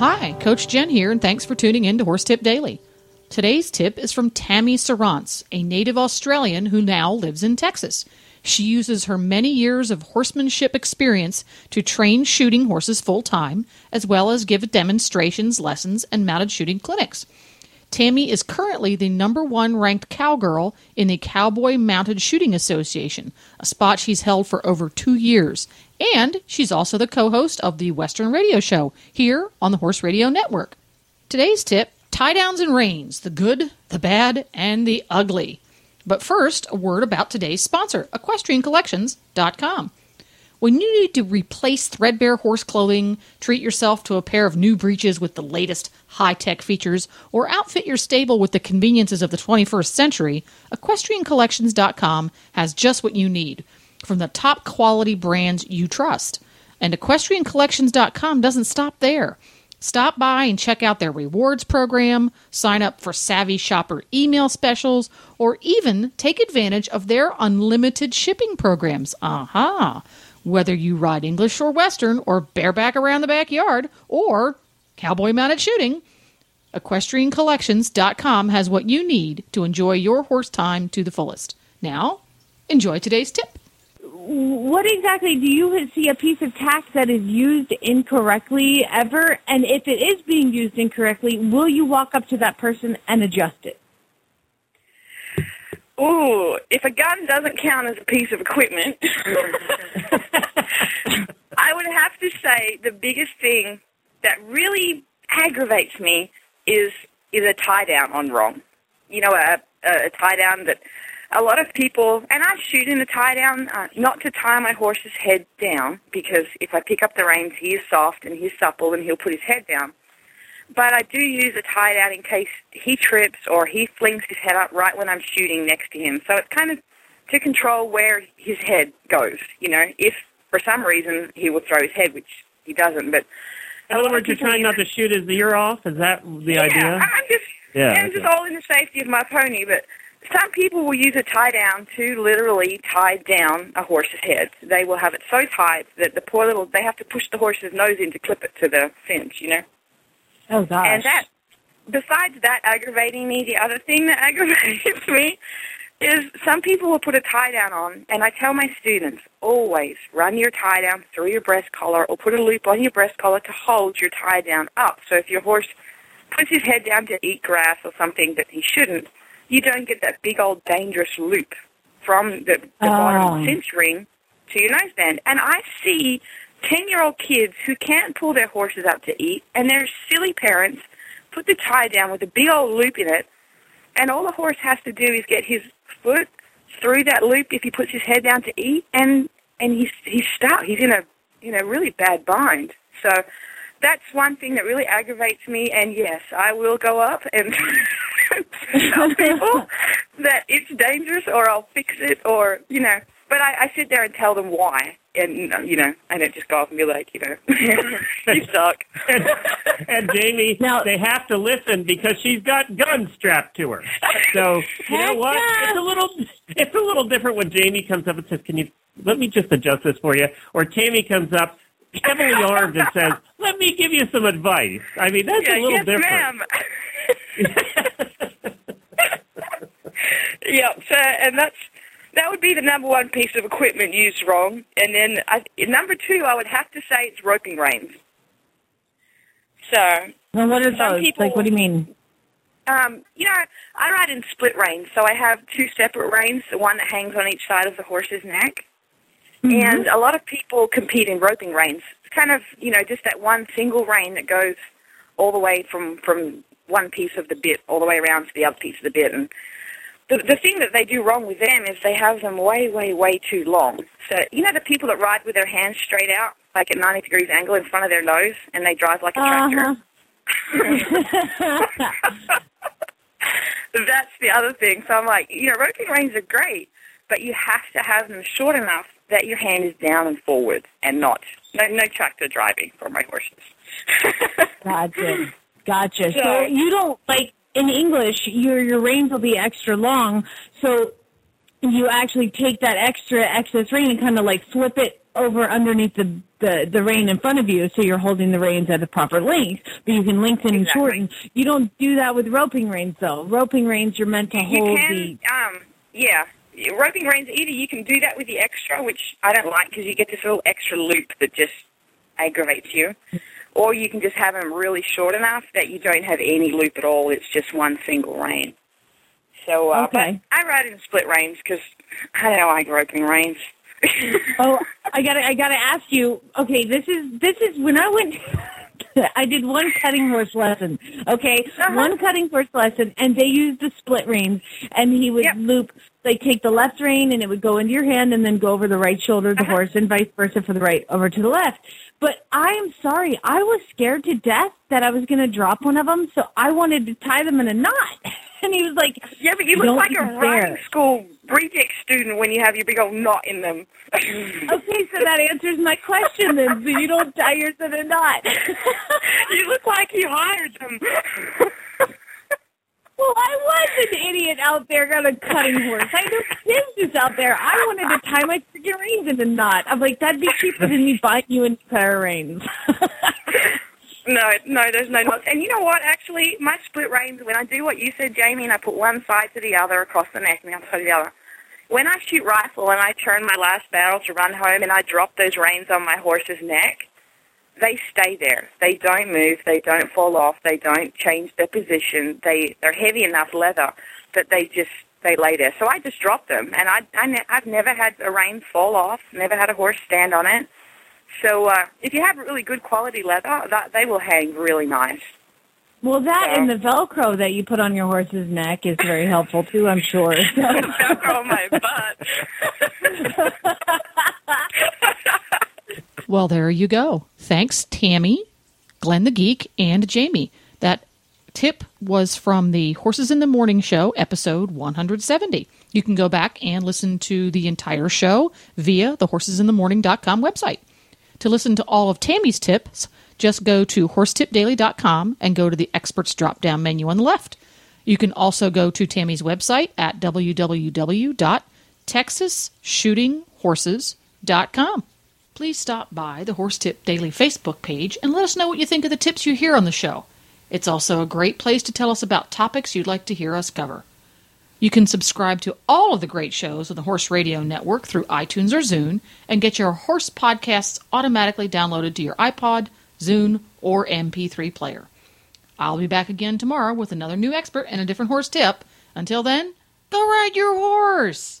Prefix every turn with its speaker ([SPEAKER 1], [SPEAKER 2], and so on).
[SPEAKER 1] Hi, Coach Jen here, and thanks for tuning in to Horse Tip Daily. Today's tip is from Tammy Sronce, a native Australian who now lives in Texas. She uses her many years of horsemanship experience to train shooting horses full time, as well as give demonstrations, lessons, and mounted shooting clinics. Tammy is currently the number one ranked cowgirl in the Cowboy Mounted Shooting Association, a spot she's held for over two years. And she's also the co host of the Western Radio Show here on the Horse Radio Network. Today's tip tie downs and reins the good, the bad, and the ugly. But first, a word about today's sponsor, EquestrianCollections.com. When you need to replace threadbare horse clothing, treat yourself to a pair of new breeches with the latest high tech features, or outfit your stable with the conveniences of the 21st century, EquestrianCollections.com has just what you need from the top quality brands you trust. And EquestrianCollections.com doesn't stop there. Stop by and check out their rewards program, sign up for Savvy Shopper email specials, or even take advantage of their unlimited shipping programs. Aha! Whether you ride English or Western, or bareback around the backyard, or cowboy mounted shooting, EquestrianCollections.com has what you need to enjoy your horse time to the fullest. Now, enjoy today's tip.
[SPEAKER 2] What exactly do you see a piece of tack that is used incorrectly ever? And if it is being used incorrectly, will you walk up to that person and adjust it?
[SPEAKER 3] Ooh, if a gun doesn't count as a piece of equipment, I would have to say the biggest thing that really aggravates me is is a tie down on wrong. You know, a, a tie down that a lot of people, and I shoot in a tie down, uh, not to tie my horse's head down, because if I pick up the reins, he is soft and he's supple and he'll put his head down. But I do use a tie down in case he trips or he flings his head up right when I'm shooting next to him. So it's kind of to control where his head goes. You know, if for some reason he will throw his head, which he doesn't. But
[SPEAKER 4] in other words, you're trying not to shoot his ear off. Is that the
[SPEAKER 3] yeah,
[SPEAKER 4] idea?
[SPEAKER 3] I'm just
[SPEAKER 4] Yeah,
[SPEAKER 3] I'm
[SPEAKER 4] okay.
[SPEAKER 3] just all in the safety of my pony. But some people will use a tie down to literally tie down a horse's head. They will have it so tight that the poor little they have to push the horse's nose in to clip it to the fence. You know.
[SPEAKER 2] Oh gosh.
[SPEAKER 3] And that, besides that aggravating me, the other thing that aggravates me is some people will put a tie down on, and I tell my students always run your tie down through your breast collar or put a loop on your breast collar to hold your tie down up. So if your horse puts his head down to eat grass or something that he shouldn't, you don't get that big old dangerous loop from the, the bottom
[SPEAKER 2] Oh.
[SPEAKER 3] the cinch ring to your noseband. And I see 10 year old kids who can't pull their horses up to eat, and their silly parents put the tie down with a big old loop in it, and all the horse has to do is get his foot through that loop if he puts his head down to eat, and and he's he's stuck. He's in a in a really bad bind. So that's one thing that really aggravates me. And yes, I will go up and tell people that it's dangerous, or I'll fix it, or you know. But I, I sit there and tell them why, and you know, I don't just go off and be like, you know, you suck.
[SPEAKER 4] and, and Jamie,
[SPEAKER 2] Now-
[SPEAKER 4] they have to listen because she's got guns strapped to her. So you know what?
[SPEAKER 2] yeah.
[SPEAKER 4] It's a little, it's a little different when Jamie comes up and says, "Can you let me just adjust this for you?" Or Tammy comes up, heavily armed, and says, "Let me give you some advice." I mean, that's
[SPEAKER 3] yeah,
[SPEAKER 4] a little
[SPEAKER 3] yes,
[SPEAKER 4] different.
[SPEAKER 3] ma'am. yeah, so and that's that would be the number one piece of equipment used wrong, and then I, number two, I would have to say it's roping reins. So,
[SPEAKER 2] Well, what are those?
[SPEAKER 3] people-
[SPEAKER 2] like, what do you mean?
[SPEAKER 3] um, you know, I ride in split reins, so I have two separate reins, the one that hangs on each side of the horse's neck. And a lot of people compete in roping reins. It's kind of, you know, just that one single rein that goes all the way from, from one piece of the bit all the way around to the other piece of the bit. And the, the thing that they do wrong with them is they have them way, way, way too long. So, you know the people that ride with their hands straight out, like at 90 degrees angle in front of their nose, and they drive like a tractor?
[SPEAKER 2] Uh-huh.
[SPEAKER 3] That's the other thing. So I'm like, you know, roping reins are great, but you have to have them short enough that your hand is down and forward and not no no tractor driving for my horses.
[SPEAKER 2] Gotcha. Gotcha.
[SPEAKER 3] So-
[SPEAKER 2] So you don't like in English, your your reins will be extra long. So you actually take that extra excess rein and kind of like flip it over underneath the, the the rein in front of you, so you're holding the reins at the proper length. But you can lengthen and shorten. You don't do that with roping reins, though. Roping reins, you're meant to
[SPEAKER 3] you
[SPEAKER 2] hold
[SPEAKER 3] can,
[SPEAKER 2] the.
[SPEAKER 3] um, yeah, roping reins. Either you can do that with the extra, which I don't like because you get this little extra loop that just aggravates you, or you can just have them really short enough that you don't have any loop at all. It's just one single rein. So, uh,
[SPEAKER 2] Okay.
[SPEAKER 3] but I ride in split reins because I don't like roping reins.
[SPEAKER 2] Oh, I gotta, I gotta ask you. Okay, this is this is when I went. I did one cutting horse lesson. Okay,
[SPEAKER 3] Uh-huh.
[SPEAKER 2] one cutting horse lesson, and they used the split reins, and he would
[SPEAKER 3] Yep.
[SPEAKER 2] loop. They take the left rein, and it would go into your hand, and then go over the right shoulder of the
[SPEAKER 3] Uh-huh.
[SPEAKER 2] horse, and vice versa for the right over to the left. But I am sorry, I was scared to death that I was going to drop one of them, so I wanted to tie them in a knot. And he was like,
[SPEAKER 3] Yeah, but you look like a riding school reject student when you have your big old knot in them.
[SPEAKER 2] Okay, so that answers my question then. So you don't tie yours in a knot.
[SPEAKER 3] you look like you hired them.
[SPEAKER 2] well, I was an idiot out there on a cutting horse. I know kids is out there. I wanted to tie my freaking reins in a knot. I'm like, that'd be cheaper than me buying you a pair of reins.
[SPEAKER 3] no, no, there's no knots. And you know what? Actually, my split reins, when I do what you said, Jamie, and I put one side to the other across the neck and the other side to the other, when I shoot rifle and I turn my last barrel to run home and I drop those reins on my horse's neck, they stay there. They don't move. They don't fall off. They don't change their position. They they're heavy enough leather that they just they lay there. So I just drop them, and I, I ne- I've never had a rein fall off. Never had a horse stand on it. So uh, if you have really good quality leather, that they will hang really nice.
[SPEAKER 2] well, that
[SPEAKER 3] Yeah.
[SPEAKER 2] and the Velcro that you put on your horse's neck is very helpful too, I'm sure. So.
[SPEAKER 3] Velcro on my butt.
[SPEAKER 1] Well, there you go. Thanks, Tammy, Glenn the Geek, and Jamie. That tip was from the Horses in the Morning Show, episode 170. You can go back and listen to the entire show via the horsesinthemorning.com website. To listen to all of Tammy's tips, just go to horsetipdaily.com and go to the experts drop down menu on the left. You can also go to Tammy's website at www.texasshootinghorses.com. Please stop by the Horse Tip Daily Facebook page and let us know what you think of the tips you hear on the show. It's also a great place to tell us about topics you'd like to hear us cover. You can subscribe to all of the great shows on the Horse Radio Network through iTunes or Zune and get your horse podcasts automatically downloaded to your iPod, Zune, or MP3 player. I'll be back again tomorrow with another new expert and a different horse tip. Until then, go ride your horse!